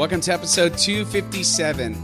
Welcome to episode 257.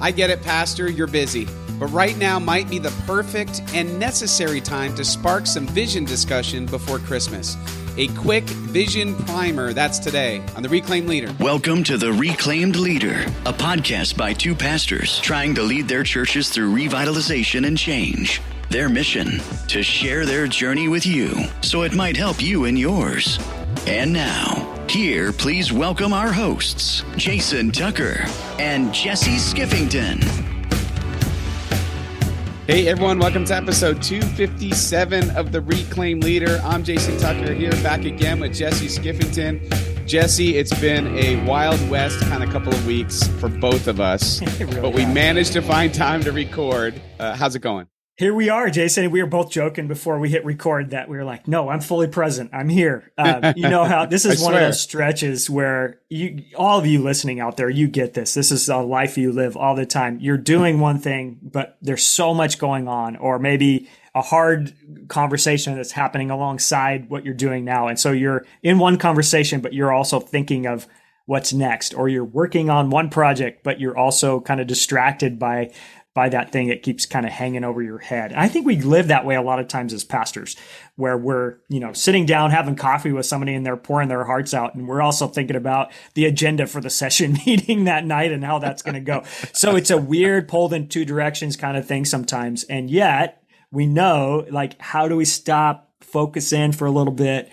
I get it, Pastor, you're busy, but right now might be the perfect and necessary time to spark some vision discussion before Christmas. A quick vision primer, that's today on The Reclaimed Leader. Welcome to The Reclaimed Leader, a podcast by two pastors trying to lead their churches through revitalization and change. Their mission to share their journey with you so it might help you in yours. And now, here, please welcome our hosts, Jason Tucker and Jesse Skiffington. Hey everyone, welcome to episode 257 of The Reclaim Leader. I'm Jason Tucker here, back again with Jesse Skiffington. Jesse, it's been a Wild West kind of couple of weeks for both of us, really but we has. managed to find time to record. Uh, how's it going? Here we are, Jason. We were both joking before we hit record that we were like, "No, I'm fully present. I'm here." Uh, you know how this is one of those stretches where you, all of you listening out there, you get this. This is a life you live all the time. You're doing one thing, but there's so much going on, or maybe a hard conversation that's happening alongside what you're doing now, and so you're in one conversation, but you're also thinking of what's next, or you're working on one project, but you're also kind of distracted by by that thing that keeps kind of hanging over your head. And I think we live that way a lot of times as pastors, where we're, you know, sitting down having coffee with somebody and they're pouring their hearts out. And we're also thinking about the agenda for the session meeting that night and how that's going to go. so it's a weird pulled in two directions kind of thing sometimes. And yet we know, like, how do we stop, focus in for a little bit,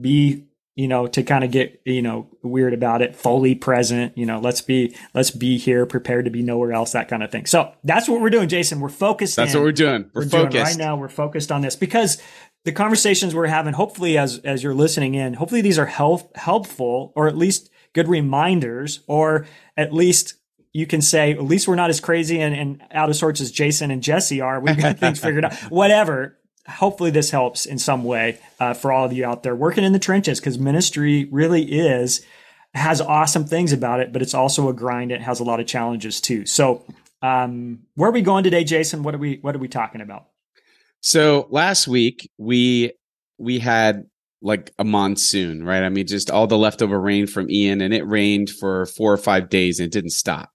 be you know, to kind of get, you know, weird about it, fully present, you know, let's be, let's be here, prepared to be nowhere else, that kind of thing. So that's what we're doing, Jason. We're focused. That's in. what we're doing. We're, we're focused doing right now. We're focused on this because the conversations we're having, hopefully as, as you're listening in, hopefully these are help, helpful or at least good reminders or at least you can say, at least we're not as crazy and, and out of sorts as Jason and Jesse are. We've got things figured out. Whatever hopefully this helps in some way uh, for all of you out there working in the trenches because ministry really is has awesome things about it but it's also a grind it has a lot of challenges too. So um, where are we going today jason? What are we what are we talking about? So last week we we had like a monsoon right? I mean just all the leftover rain from ian and it rained for four or five days and it didn't stop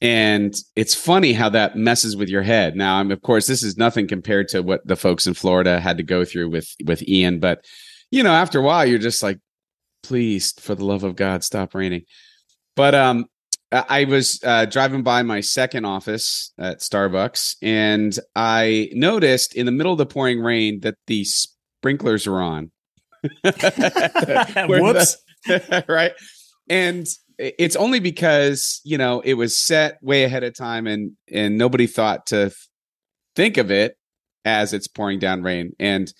and it's funny how that messes with your head. Now, I'm of course this is nothing compared to what the folks in Florida had to go through with with Ian, but you know, after a while you're just like please for the love of God stop raining. But um I was uh, driving by my second office at Starbucks and I noticed in the middle of the pouring rain that the sprinklers were on. Whoops. The, right. And it's only because you know it was set way ahead of time and and nobody thought to think of it as it's pouring down rain. And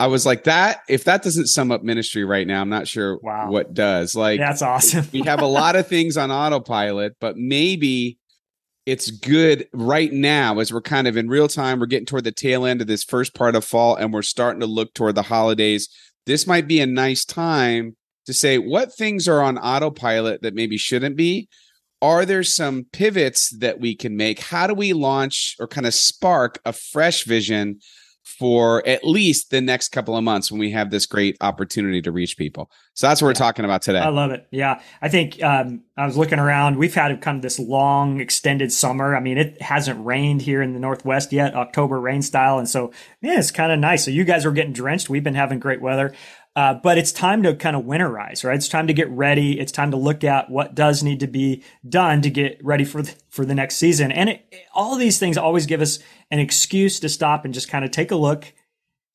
i was like that if that doesn't sum up ministry right now i'm not sure wow. what does. Like that's awesome. we have a lot of things on autopilot but maybe it's good right now as we're kind of in real time we're getting toward the tail end of this first part of fall and we're starting to look toward the holidays. This might be a nice time to say what things are on autopilot that maybe shouldn't be. Are there some pivots that we can make? How do we launch or kind of spark a fresh vision for at least the next couple of months when we have this great opportunity to reach people. So that's what we're talking about today. I love it. Yeah. I think um, I was looking around. We've had kind of this long, extended summer. I mean, it hasn't rained here in the Northwest yet, October rain style. And so, yeah, it's kind of nice. So you guys are getting drenched. We've been having great weather. Uh, but it's time to kind of winterize, right? It's time to get ready. It's time to look at what does need to be done to get ready for the, for the next season. And it, all these things always give us an excuse to stop and just kind of take a look,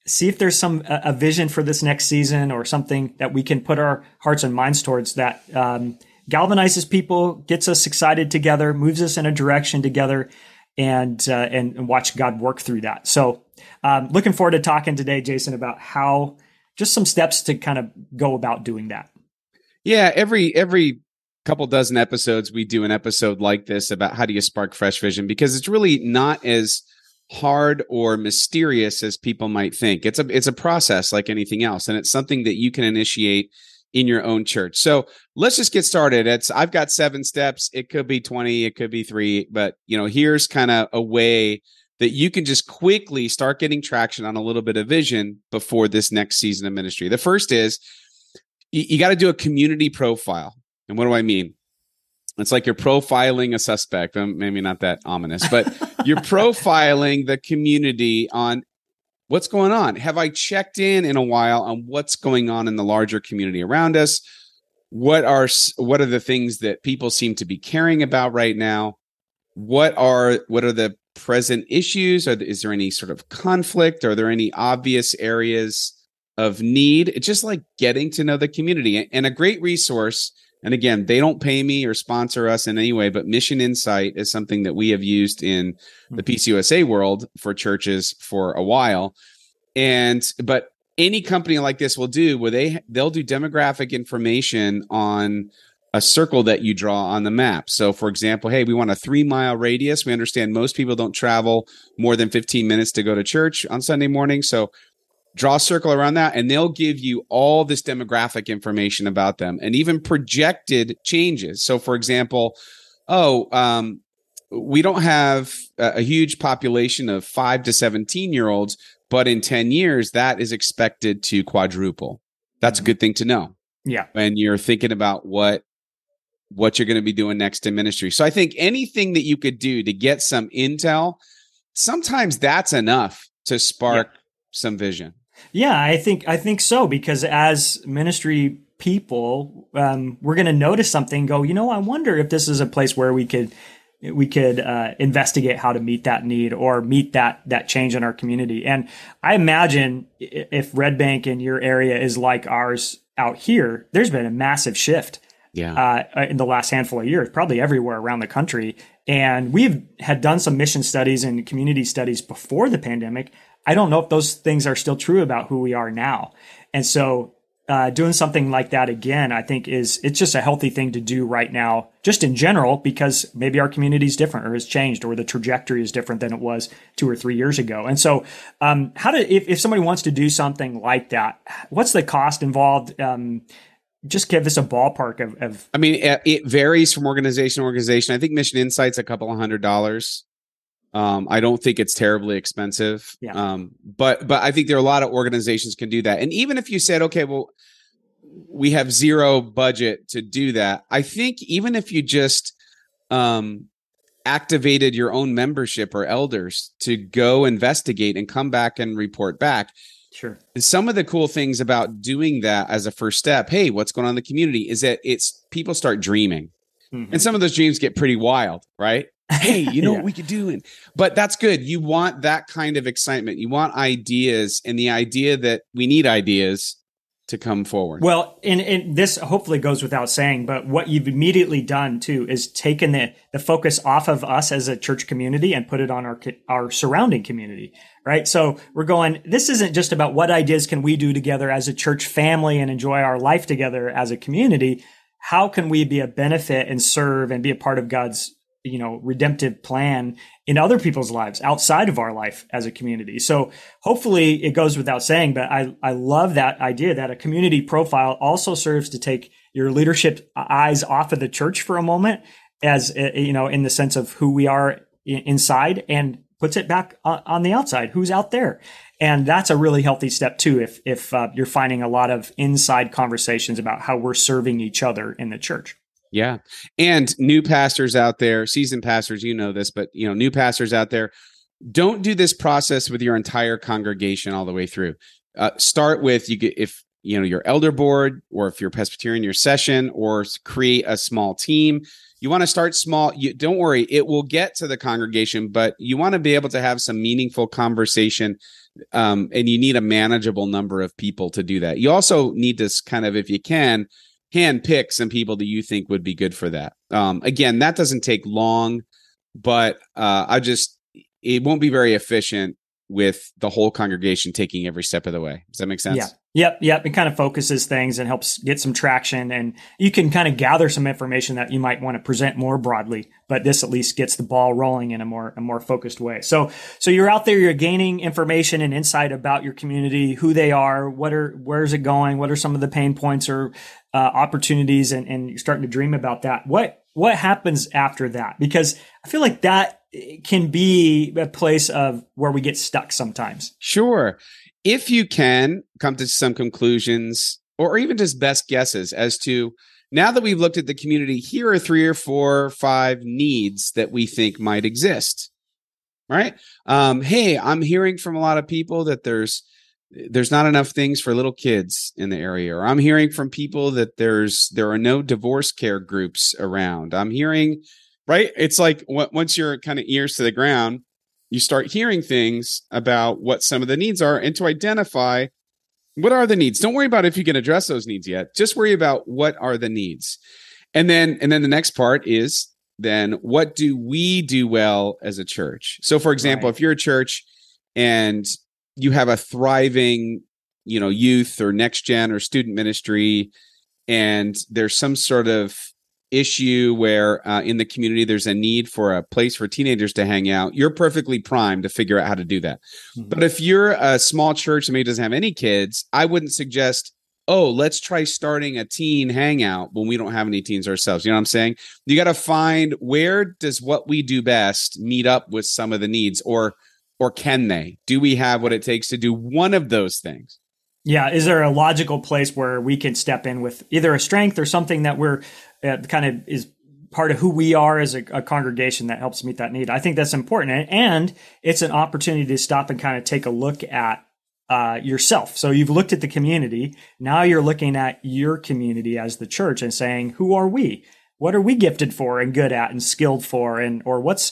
see if there's some a, vision for this next season or something that we can put our hearts and minds towards that um, galvanizes people, gets us excited together, moves us in a direction together, and uh, and, and, watch God work through that. So, um, looking forward to talking today, Jason, about how just some steps to kind of go about doing that. Yeah, every every couple dozen episodes we do an episode like this about how do you spark fresh vision because it's really not as hard or mysterious as people might think. It's a it's a process like anything else and it's something that you can initiate in your own church. So, let's just get started. It's I've got 7 steps. It could be 20, it could be 3, but you know, here's kind of a way that you can just quickly start getting traction on a little bit of vision before this next season of ministry. The first is you, you got to do a community profile. And what do I mean? it's like you're profiling a suspect. Um, maybe not that ominous, but you're profiling the community on what's going on. Have I checked in in a while on what's going on in the larger community around us? What are what are the things that people seem to be caring about right now? What are what are the present issues? Are, is there any sort of conflict? Are there any obvious areas of need? It's just like getting to know the community and a great resource and again, they don't pay me or sponsor us in any way, but MissionInsite is something that we have used in the mm-hmm. PCUSA world for churches for a while. And but any company like this will do where they they'll do demographic information on a circle that you draw on the map. So for example, hey, we want a 3 mile radius. We understand most people don't travel more than 15 minutes to go to church on Sunday morning. So draw a circle around that and they'll give you all this demographic information about them and even projected changes so for example oh um, we don't have a, huge population of 5 to 17 year olds but in 10 years that is expected to quadruple that's a mm-hmm. good thing to know yeah when you're thinking about what what you're going to be doing next in ministry so i think anything that you could do to get some intel sometimes that's enough to spark yeah. some vision yeah, I think I think so because as ministry people, um, we're going to notice something. Go, you know, I wonder if this is a place where we could we could uh, investigate how to meet that need or meet that that change in our community. And I imagine if Red Bank in your area is like ours out here, there's been a massive shift. Yeah. Uh, in the last handful of years, probably everywhere around the country. And we've had done some mission studies and community studies before the pandemic I don't know if those things are still true about who we are now. And so uh, doing something like that again, I think is it's just a healthy thing to do right now, just in general, because maybe our community is different or has changed, or the trajectory is different than it was two or three years ago. And so, um, how do if, if somebody wants to do something like that, what's the cost involved? Um, just give us a ballpark of, of. I mean, it varies from organization to organization. I think MissionInsite's a couple of hundred dollars. Um, I don't think it's terribly expensive. Yeah. Um, but but I think there are a lot of organizations can do that. And even if you said, okay, well, we have zero budget to do that, I think even if you just um, activated your own membership or elders to go investigate and come back and report back. Sure. And some of the cool things about doing that as a first step, hey, what's going on in the community is that it's people start dreaming. Mm-hmm. And some of those dreams get pretty wild, right? hey, you know yeah. what we could do? And but that's good. You want that kind of excitement. You want ideas, and the idea that we need ideas to come forward. Well, and, and this hopefully goes without saying, but what you've immediately done too is taken the the focus off of us as a church community and put it on our our surrounding community, right? So we're going. This isn't just about what ideas can we do together as a church family and enjoy our life together as a community. How can we be a benefit and serve and be a part of God's you know redemptive plan in other people's lives outside of our life as a community. So hopefully it goes without saying but i i love that idea that a community profile also serves to take your leadership eyes off of the church for a moment as eh, you know in the sense of who we are inside and puts it back on the outside who's out there. And that's a really healthy step too if if uh, you're finding a lot of inside conversations about how we're serving each other in the church yeah. And new pastors out there, seasoned pastors, you know this, but you know, new pastors out there, don't do this process with your entire congregation all the way through. Uh, start with you get if you know your elder board or if you're Presbyterian your session or create a small team. You want to start small. You don't worry, it will get to the congregation, but you want to be able to have some meaningful conversation um, and you need a manageable number of people to do that. You also need to kind of, if you can, hand pick some people that you think would be good for that. Um, again, that doesn't take long, but uh, I just it won't be very efficient with the whole congregation taking every step of the way. Does that make sense? Yeah. Yep. Yep. It kind of focuses things and helps get some traction and you can kind of gather some information that you might want to present more broadly, but this at least gets the ball rolling in a more, a more focused way. So, so you're out there, you're gaining information and insight about your community, who they are, what are, where's it going? What are some of the pain points or uh, opportunities and, and you're starting to dream about that. What, what happens after that? Because I feel like that can be a place of where we get stuck sometimes. Sure. If you can come to some conclusions or even just best guesses as to now that we've looked at the community, here are three or four or five needs that we think might exist. Right? Um, hey, I'm hearing from a lot of people that there's there's not enough things for little kids in the area. Or i'm hearing from people that there's there are no divorce care groups around. I'm hearing right? It's like once you're kind of ears to the ground you start hearing things about what some of the needs are and to identify what are the needs. Don't worry about if you can address those needs yet. Just worry about what are the needs. And then and then the next part is then what do we do well as a church? So for example right. if you're a church and you have a thriving you know youth or next gen or student ministry and there's some sort of issue where uh, in the community there's a need for a place for teenagers to hang out you're perfectly primed to figure out how to do that. Mm-hmm. but if you're a small church that maybe doesn't have any kids i wouldn't suggest oh let's try starting a teen hangout when we don't have any teens ourselves. You know what i'm saying? You got to find where does what we do best meet up with some of the needs or or can they? Do we have what it takes to do one of those things? Yeah, is there a logical place where we can step in with either a strength or something that we're uh, kind of is part of who we are as a, a, congregation that helps meet that need? I think that's important, and it's an opportunity to stop and kind of take a look at uh, yourself. So you've looked at the community. Now you're looking at your community as the church and saying, who are we? What are we gifted for and good at and skilled for? And, or what's,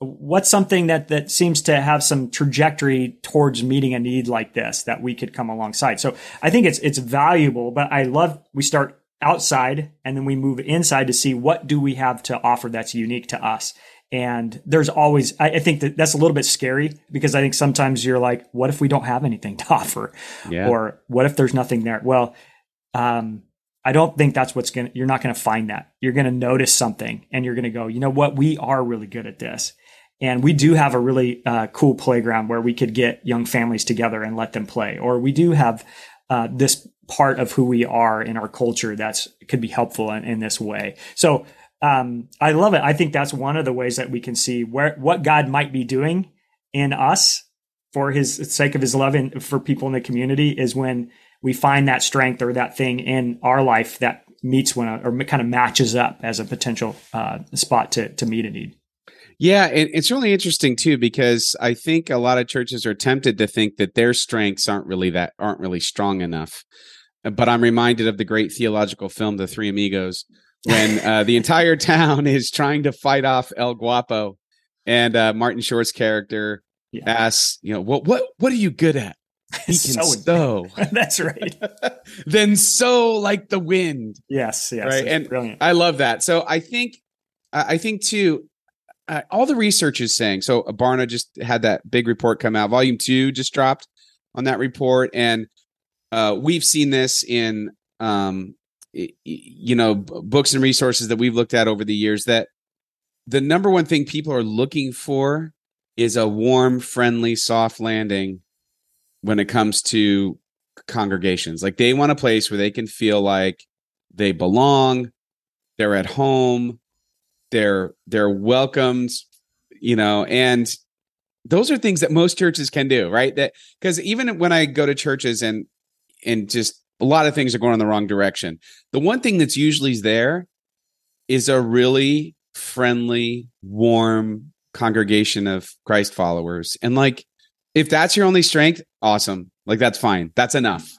what's something that that seems to have some trajectory towards meeting a need like this that we could come alongside so i think it's it's valuable but i love we start outside and then we move inside to see what do we have to offer that's unique to us and there's always I, I think that that's a little bit scary because i think sometimes you're like what if we don't have anything to offer yeah. or what if there's nothing there well um I don't think that's what's going to, you're not going to find that. You're going to notice something and you're going to go, you know what? We are really good at this. And we do have a really uh, cool playground where we could get young families together and let them play. Or we do have uh, this part of who we are in our culture that's could be helpful in, in this way. So um, I love it. I think that's one of the ways that we can see where what God might be doing in us for His sake of His love and for people in the community is when we find that strength or that thing in our life that meets one or kind of matches up as a potential uh, spot to to meet a need. Yeah, and it's really interesting too because I think a lot of churches are tempted to think that their strengths aren't really that aren't really strong enough. But I'm reminded of the great theological film The Three Amigos when uh, the entire town is trying to fight off El Guapo, and uh, Martin Short's character yeah. asks, you know, what what what are you good at? He can so, That's right. then sew like the wind. Yes, yes. Right. And brilliant. I love that. So I think I think too, uh, all the research is saying so barna just had that big report come out. Volume two just dropped on that report. And uh, we've seen this in um, you know books and resources that we've looked at over the years that the number one thing people are looking for is a warm friendly soft landing when it comes to congregations. Like they want a place where they can feel like they belong they're at home they're they're welcomed you know and those are things that most churches can do right? That because even when i go to churches and and just a lot of things are going in the wrong direction the one thing that's usually there is a really friendly warm congregation of christ followers. And like if that's your only strength awesome. Like that's fine. That's enough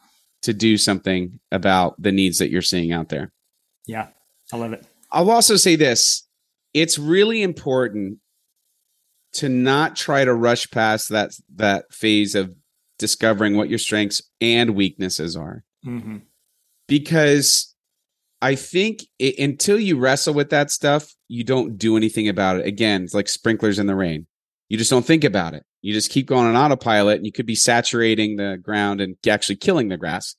to do something about the needs that you're seeing out there. Yeah. I love it. I'll also say this it's really important to not try to rush past that that phase of discovering what your strengths and weaknesses are. Mm-hmm. because i think it, until you wrestle with that stuff you don't do anything about it. Again it's like sprinklers in the rain. You just don't think about it. You just keep going on autopilot and you could be saturating the ground and actually killing the grass.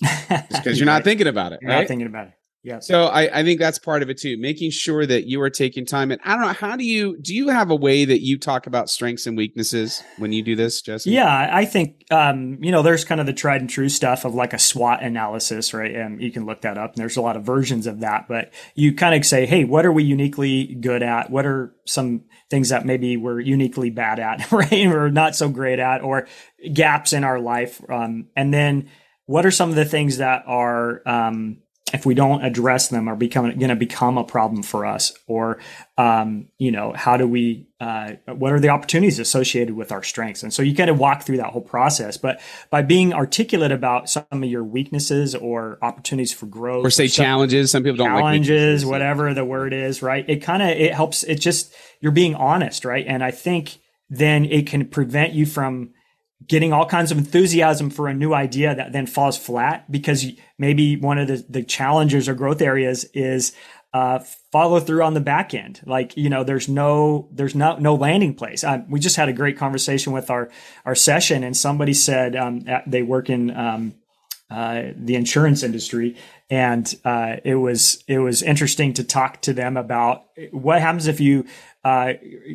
Because you're not thinking about it you're right? not thinking about it yeah. So I, I think that's part of it too, making sure that you are taking time. And I don't know, how do you do you have a way that you talk about strengths and weaknesses when you do this, Jesse? Yeah, I think um, you know, there's kind of the tried and true stuff of like a SWOT analysis, right? And you can look that up and there's a lot of versions of that. But you kind of say, hey, what are we uniquely good at? What are some things that maybe we're uniquely bad at, right? or not so great at, or gaps in our life. Um, and then what are some of the things that are um if we don't address them are becoming going to become a problem for us? Or um, you know how do we uh, what are the opportunities associated with our strengths? And so you kind of walk through that whole process but by being articulate about some of your weaknesses or opportunities for growth or say or some, challenges some people don't challenges like whatever the word is right? It kind of it helps it just you're being honest right? And i think then it can prevent you from getting all kinds of enthusiasm for a new idea that then falls flat because maybe one of the, the challenges or growth areas is uh, follow through on the back end. Like, you know, there's no, there's no, no landing place. Uh, we just had a great conversation with our, our session and somebody said, um, they work in, um, uh, the insurance industry. And, uh, it was, it was interesting to talk to them about what happens if you, uh,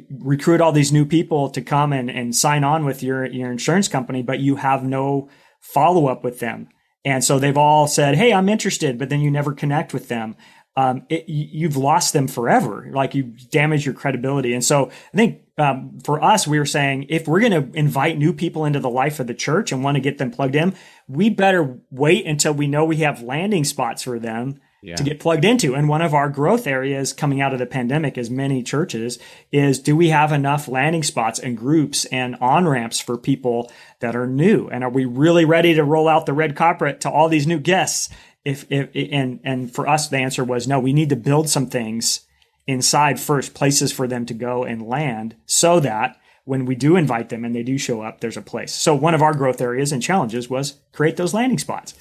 recruit all these new people to come and, and sign on with your, your insurance company, but you have no follow up with them. And so they've all said, Hey, I'm interested, but then you never connect with them. Um, it, you've lost them forever. Like you damage your credibility. And so I think um, for us, we were saying if we're going to invite new people into the life of the church and want to get them plugged in, we better wait until we know we have landing spots for them yeah. to get plugged into. And one of our growth areas coming out of the pandemic, as many churches, is do we have enough landing spots and groups and on ramps for people that are new? And are we really ready to roll out the red carpet to all these new guests? If, if and and for us, the answer was no. We need to build some things inside first, places for them to go and land, so that when we do invite them and they do show up, there's a place. So one of our growth areas and challenges was create those landing spots.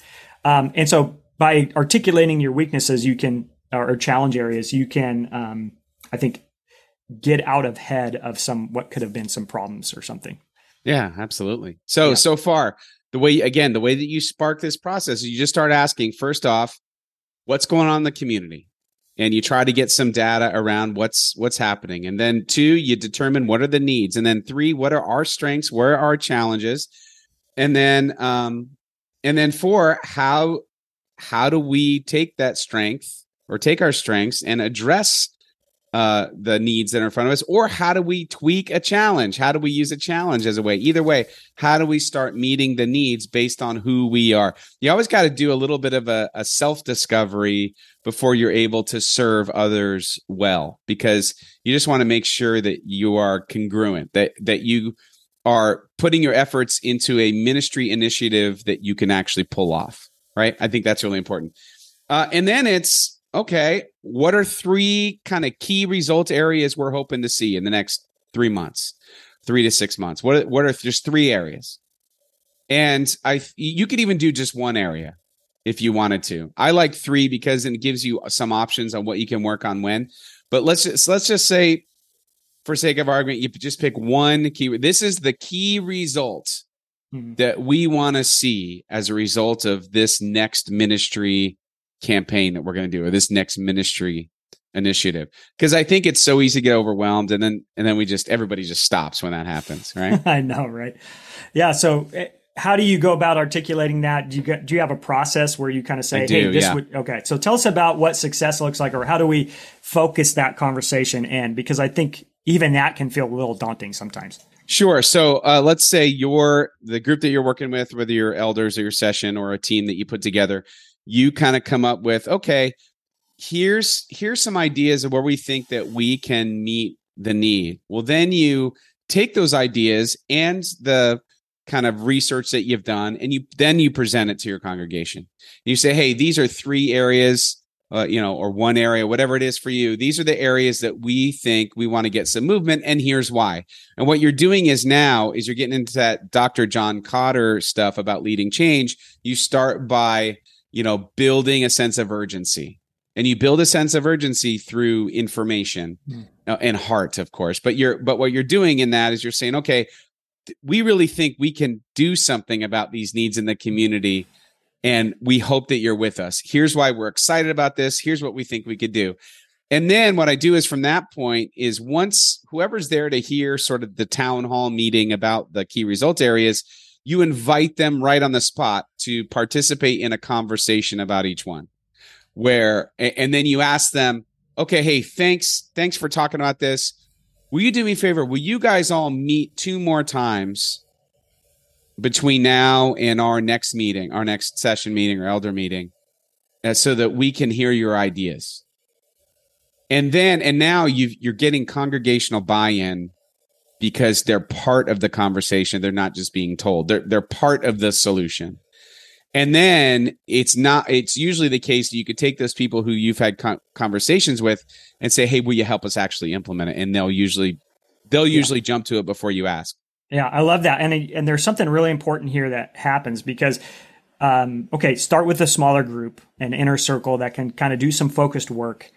Um, and so by articulating your weaknesses, you can or challenge areas, you can, um, I think, get out of head of some what could have been some problems or something. Yeah, absolutely. So yeah. so far, the way again, the way that you spark this process is you just start asking first off, what's going on in the community, and you try to get some data around what's what's happening, and then two, you determine what are the needs, and then three, what are our strengths, where are our challenges, and then um, and then four, how how do we take that strength or take our strengths and address uh, the needs that are in front of us, or how do we tweak a challenge? How do we use a challenge as a way? Either way, how do we start meeting the needs based on who we are? You always got to do a little bit of a, a self discovery before you're able to serve others well, because you just want to make sure that you are congruent, that that you are putting your efforts into a ministry initiative that you can actually pull off right? I think that's really important. Uh, and then it's okay, what are three kind of key result areas we're hoping to see in the next three months, three to six months? What, what are just three areas? And I, you could even do just one area if you wanted to. I like three because it gives you some options on what you can work on when. But let's just let's just say, for sake of argument, you just pick one key. This is the key result mm-hmm. that we want to see as a result of this next ministry campaign that we're going to do or this next ministry initiative. Because i think it's so easy to get overwhelmed and then and then we just everybody just stops when that happens right? I know right? Yeah so eh, how do you go about articulating that? Do you get, do you have a process where you kind of say do, hey this yeah. would okay so tell us about what success looks like or how do we focus that conversation in? Because i think even that can feel a little daunting sometimes. Sure. So uh, let's say you're the group that you're working with, whether you're elders or your session or a team that you put together, you kind of come up with, okay, here's here's some ideas of where we think that we can meet the need. Well, then you take those ideas and the kind of research that you've done, and you then you present it to your congregation. You say, hey, these are three areas uh, you know, or one area, whatever it is for you. These are the areas that we think we want to get some movement, and here's why. And what you're doing is now is you're getting into that Dr. John Kotter stuff about leading change. You start by, you know, building a sense of urgency, and you build a sense of urgency through information mm. and heart, of course. But you're, but what you're doing in that is you're saying, okay, we really think we can do something about these needs in the community and we hope that you're with us. Here's why we're excited about this. Here's what we think we could do. And then what I do is from that point is once whoever's there to hear sort of the town hall meeting about the key results areas, you invite them right on the spot to participate in a conversation about each one. Where and then you ask them, okay, hey, thanks, thanks for talking about this. Will you do me a favor? Will you guys all meet two more times between now and our next meeting, our next session meeting or elder meeting, uh, so that we can hear your ideas. And then, and now you you're getting congregational buy-in because they're part of the conversation. They're not just being told. They're they're part of the solution. And then it's not. It's usually the case that you could take those people who you've had con- conversations with and say, "Hey, will you help us actually implement it?" And they'll usually they'll usually yeah. jump to it before you ask. Yeah, I love that. And and there's something really important here that happens because um, okay, start with a smaller group, an inner circle that can kind of do some focused work.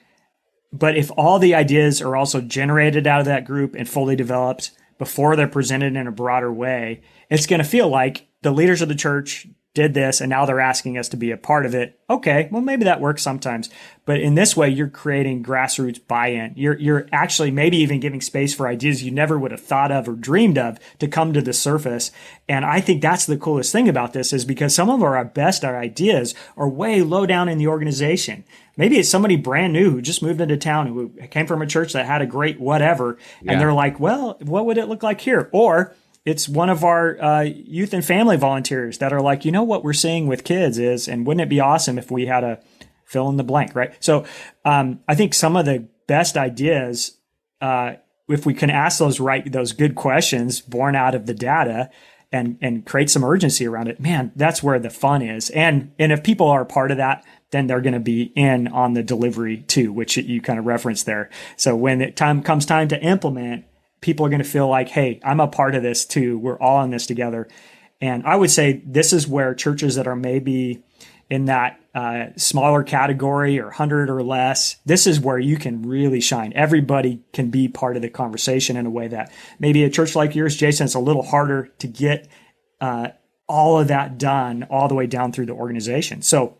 But if all the ideas are also generated out of that group and fully developed before they're presented in a broader way, it's going to feel like the leaders of the church did this and now they're asking us to be a part of it. Okay, well maybe that works sometimes, but in this way you're creating grassroots buy-in. You're you're actually maybe even giving space for ideas you never would have thought of or dreamed of to come to the surface. And I think that's the coolest thing about this is because some of our best our ideas are way low down in the organization. Maybe it's somebody brand new who just moved into town who came from a church that had a great whatever yeah. and they're like, "Well, what would it look like here?" Or it's one of our uh, youth and family volunteers that are like, you know what we're seeing with kids is, and wouldn't it be awesome if we had a fill in the blank, right? So um, I think some of the best ideas, uh, if we can ask those right, those good questions born out of the data, and and create some urgency around it, man, that's where the fun is. And and if people are part of that, then they're going to be in on the delivery too, which you kind of referenced there. So when it time comes time to implement people are going to feel like, hey, I'm a part of this too. We're all in this together. And I would say this is where churches that are maybe in that uh, smaller category or 100 or less, this is where you can really shine. Everybody can be part of the conversation in a way that maybe a church like yours, Jason, it's a little harder to get uh, all of that done all the way down through the organization. So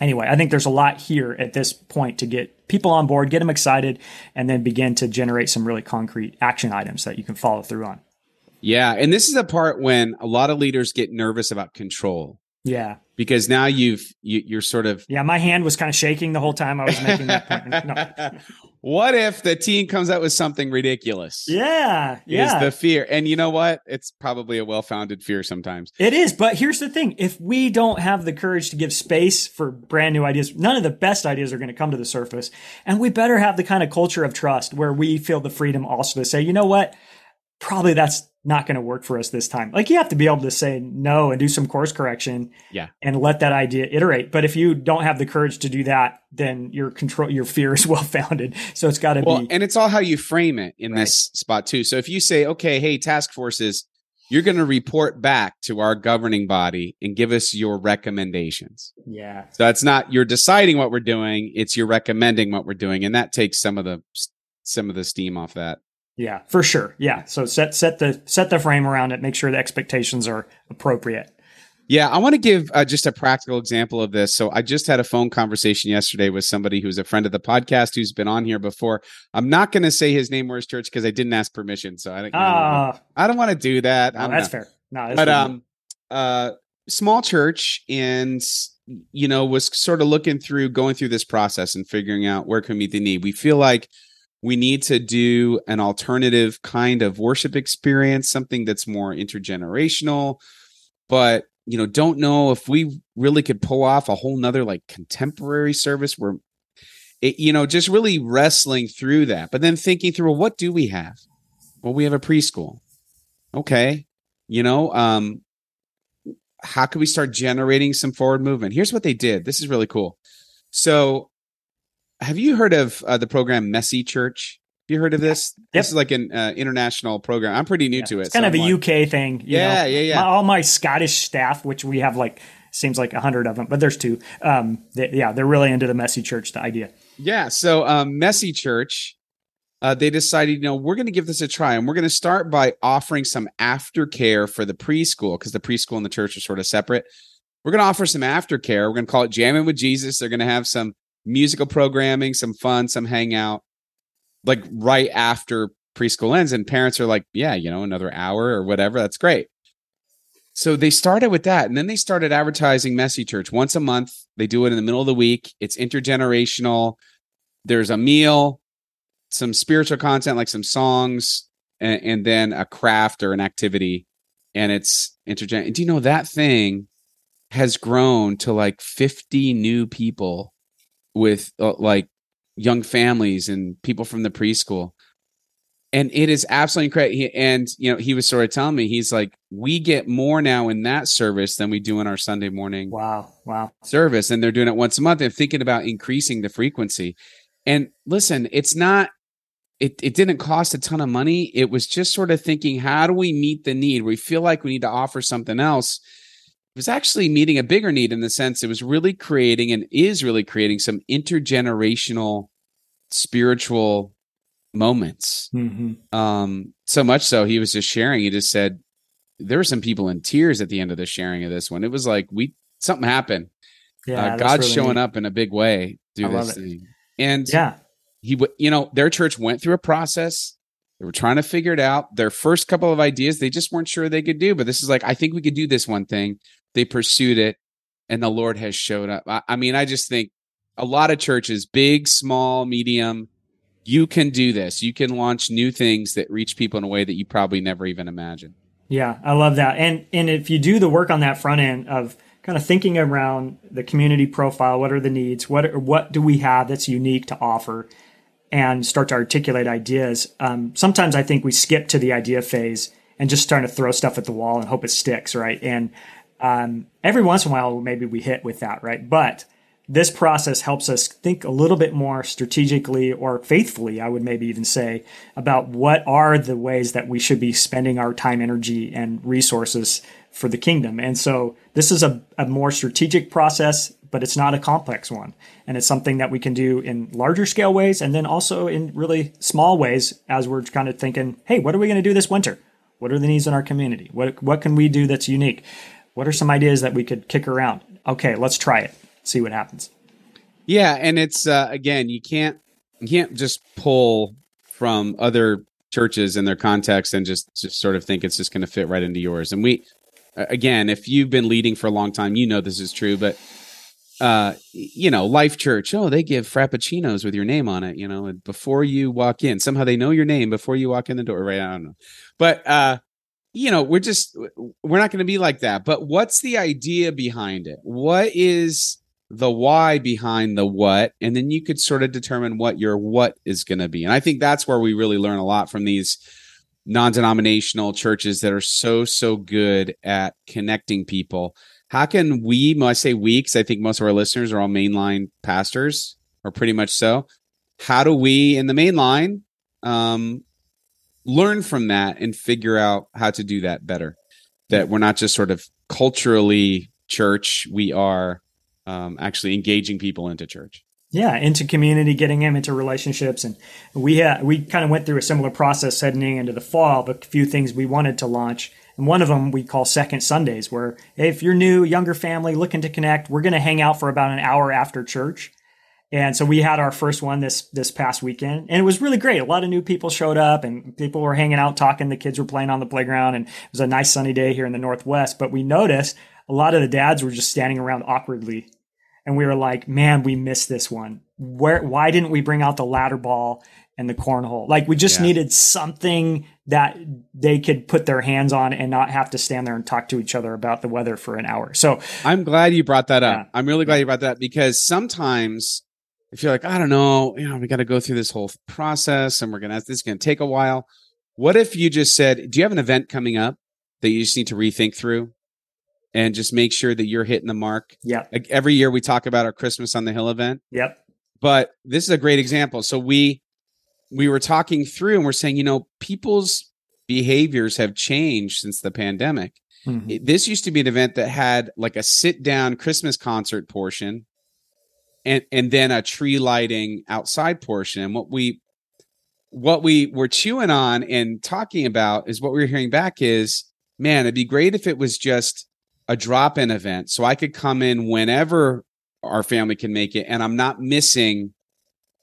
anyway, I think there's a lot here at this point to get people on board, get them excited, and then begin to generate some really concrete action items that you can follow through on. Yeah. And this is a part when a lot of leaders get nervous about control. Yeah. Because now you've you, you are sort of yeah. My hand was kind of shaking the whole time I was making that point. No. what if the team comes out with something ridiculous? Yeah, yeah. Is the fear, and you know what? It's probably a well-founded fear sometimes. It is, but here's the thing: if we don't have the courage to give space for brand new ideas, none of the best ideas are going to come to the surface. And we better have the kind of culture of trust where we feel the freedom also to say, you know what? Probably that's not going to work for us this time. Like you have to be able to say no and do some course correction. Yeah. And let that idea iterate. But if you don't have the courage to do that, then your control, your fear is well founded. So it's got to well, be. And it's all how you frame it in right. this spot too. So if you say, okay, hey, task forces, you're going to report back to our governing body and give us your recommendations. Yeah. So it's not you're deciding what we're doing, it's you're recommending what we're doing. And that takes some of the, some of the steam off that. Yeah, for sure. Yeah. So set set the set the frame around it. Make sure the expectations are appropriate. Yeah, I want to give uh, just a practical example of this. So I just had a phone conversation yesterday with somebody who's a friend of the podcast who's been on here before. I'm not going to say his name or his church because I didn't ask permission. So I don't. Uh, I don't want to do that. No, that's know. fair. No, but um, uh, small church and you know was sort of looking through going through this process and figuring out where can meet the need. We feel like we need to do an alternative kind of worship experience, something that's more intergenerational, but you know, don't know if we really could pull off a whole nother like contemporary service where it, you know, just really wrestling through that, but then thinking through, well, what do we have? Well, we have a preschool. Okay. You know, um, how can we start generating some forward movement? Here's what they did. This is really cool. So have you heard of uh, the program Messy Church? Have you heard of this? Yep. This is like an uh, international program. I'm pretty new yeah, to it. It's kind so of I'm a like, UK thing. yeah, know? yeah, yeah. My, all my Scottish staff, which we have like seems like a hundred of them, but there's two. Um, they, yeah, they're really into the Messy Church. The idea. Yeah. So um, Messy Church. Uh, they decided, you know, we're going to give this a try, and we're going to start by offering some aftercare for the preschool because the preschool and the church are sort of separate. We're going to offer some aftercare. We're going to call it Jamming with Jesus. They're going to have some musical programming, some fun, some hangout, like right after preschool ends. And parents are like, yeah, you know, another hour or whatever. That's great. So they started with that. And then they started advertising Messy Church once a month. They do it in the middle of the week. It's intergenerational. There's a meal, some spiritual content like some songs, and, and then a craft or an activity. And it's intergen. Do you know that thing has grown to like 50 new people with uh, like young families and people from the preschool. And it is absolutely incredible and you know he was sort of telling me he's like we get more now in that service than we do in our sunday morning wow wow. service and they're doing it once a month. And thinking about increasing the frequency. And listen it's not it, it didn't cost a ton of money. It was just sort of thinking how do we meet the need? We feel like we need to offer something else was actually meeting a bigger need in the sense it was really creating and is really creating some intergenerational spiritual moments. Mm-hmm. Um, so much so he was just sharing. He just said there were some people in tears at the end of the sharing of this one. It was like we something happened. Yeah, uh, God's really showing neat. up in a big way through this thing. And yeah, he would, you know, their church went through a process. They were trying to figure it out. Their first couple of ideas, they just weren't sure they could do. But this is like, I think we could do this one thing. They pursued it, and the Lord has showed up. I, I mean, I just think a lot of churches, big, small, medium, you can do this. You can launch new things that reach people in a way that you probably never even imagined. Yeah, I love that. And and if you do the work on that front end of kind of thinking around the community profile, what are the needs? What what do we have that's unique to offer? And start to articulate ideas. Um, sometimes I think we skip to the idea phase and just start to throw stuff at the wall and hope it sticks, right? And um, every once in a while, maybe we hit with that, right? But this process helps us think a little bit more strategically or faithfully, I would maybe even say, about what are the ways that we should be spending our time, energy, and resources for the kingdom. And so this is a, a more strategic process, but it's not a complex one. And it's something that we can do in larger scale ways and then also in really small ways as we're kind of thinking, hey, what are we going to do this winter? What are the needs in our community? What, what can we do that's unique? What are some ideas that we could kick around? Okay, let's try it see what happens. Yeah, and it's uh, again, you can't you can't just pull from other churches and their context and just just sort of think it's just going to fit right into yours. And we again, if you've been leading for a long time, you know this is true, but uh, you know, Life Church, oh, they give frappuccinos with your name on it, you know, and before you walk in, somehow they know your name before you walk in the door, right? I don't know. But uh, you know, we're just we're not going to be like that. But what's the idea behind it? What is the why behind the what, and then you could sort of determine what your what is going to be. And I think that's where we really learn a lot from these non-denominational churches that are so so good at connecting people. How can we? I say we because I think most of our listeners are all mainline pastors, or pretty much so. How do we in the mainline um, learn from that and figure out how to do that better? That we're not just sort of culturally church, we are um, actually engaging people into church. Yeah, into community, getting them into relationships, and we had we kind of went through a similar process heading into the fall. But a few things we wanted to launch, and one of them we call Second Sundays, where if you're new, younger family looking to connect, we're going to hang out for about an hour after church. And so we had our first one this this past weekend, and it was really great. A lot of new people showed up, and people were hanging out, talking. The kids were playing on the playground, and it was a nice sunny day here in the Northwest. But we noticed a lot of the dads were just standing around awkwardly and we were like, man, we missed this one. Where why didn't we bring out the ladder ball and the cornhole? Like we just yeah. needed something that they could put their hands on and not have to stand there and talk to each other about the weather for an hour. So I'm glad you brought that up. Yeah. I'm really glad you brought that up because sometimes if you're like, I don't know, you know, we got to go through this whole process and we're gonna this is gonna take a while. What if you just said, Do you have an event coming up that you just need to rethink through? and just make sure that you're hitting the mark. Yeah. Like every year we talk about our Christmas on the Hill event. Yep. But this is a great example. So we we were talking through and we're saying, you know, people's behaviors have changed since the pandemic. Mm-hmm. This used to be an event that had like a sit down Christmas concert portion and and then a tree lighting outside portion. And what we what we were chewing on and talking about is what we were hearing back is, man, it'd be great if it was just a drop in event so I could come in whenever our family can make it and I'm not missing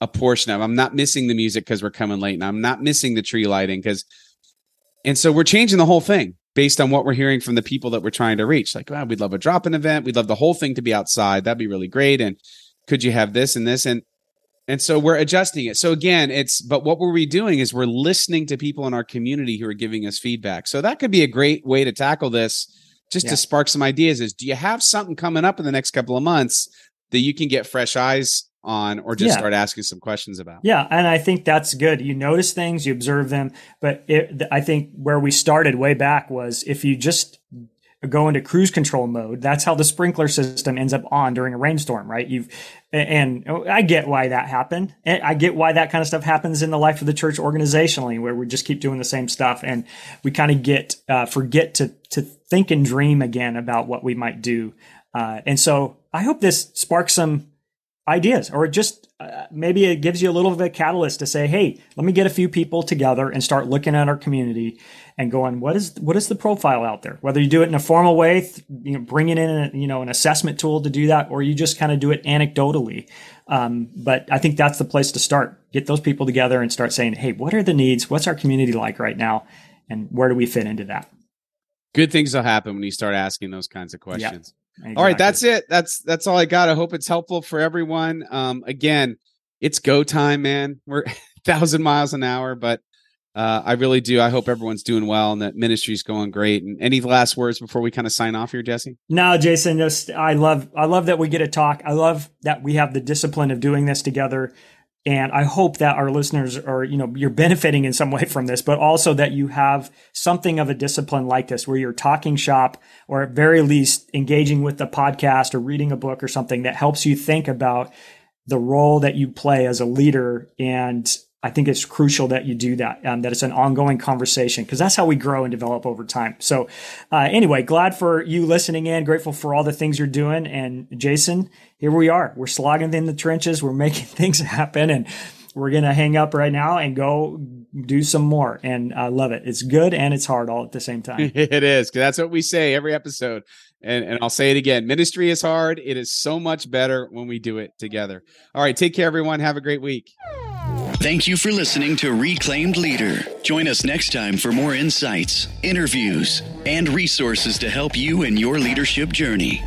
a portion of I'm not missing the music because we're coming late and I'm not missing the tree lighting because and so we're changing the whole thing based on what we're hearing from the people that we're trying to reach. Like, wow, we'd love a drop in event. We'd love the whole thing to be outside. That'd be really great. And could you have this and this? And and so we're adjusting it. So again, it's but what were we doing is we're listening to people in our community who are giving us feedback. So that could be a great way to tackle this just yeah. to spark some ideas is do you have something coming up in the next couple of months that you can get fresh eyes on or just yeah. start asking some questions about yeah and i think that's good you notice things you observe them but it, i think where we started way back was if you just go into cruise control mode that's how the sprinkler system ends up on during a rainstorm right? You've and i get why that happened. I get why that kind of stuff happens in the life of the church organizationally where we just keep doing the same stuff and we kind of get uh, forget to to think and dream again about what we might do. Uh, and so i hope this sparks some ideas or just uh, maybe it gives you a little bit of a catalyst to say hey let me get a few people together and start looking at our community and going what is what is the profile out there? Whether you do it in a formal way you know bringing in a, you know an assessment tool to do that or you just kind of do it anecdotally. Um, but i think that's the place to start. Get those people together and start saying hey what are the needs? What's our community like right now? And where do we fit into that? Good things will happen when you start asking those kinds of questions Exactly. All right, that's it. That's that's all I got. I hope it's helpful for everyone. Um, again, it's go time, man. We're thousand miles an hour, but uh, I really do. I hope everyone's doing well and that ministry's going great. And any last words before we kind of sign off here, Jesse? No, Jason. Just I love I love that we get to talk. I love that we have the discipline of doing this together. And I hope that our listeners are, you know, you're benefiting in some way from this, but also that you have something of a discipline like this where you're talking shop or at very least engaging with the podcast or reading a book or something that helps you think about the role that you play as a leader and I think it's crucial that you do that, um, that it's an ongoing conversation because that's how we grow and develop over time. So, uh, anyway, glad for you listening in, grateful for all the things you're doing. And Jason, here we are. We're slogging in the trenches, we're making things happen, and we're going to hang up right now and go do some more. And I love it. It's good and it's hard all at the same time. it is. because That's what we say every episode. And, and I'll say it again ministry is hard. It is so much better when we do it together. All right. Take care, everyone. Have a great week. Thank you for listening to Reclaimed Leader. Join us next time for more insights, interviews, and resources to help you in your leadership journey.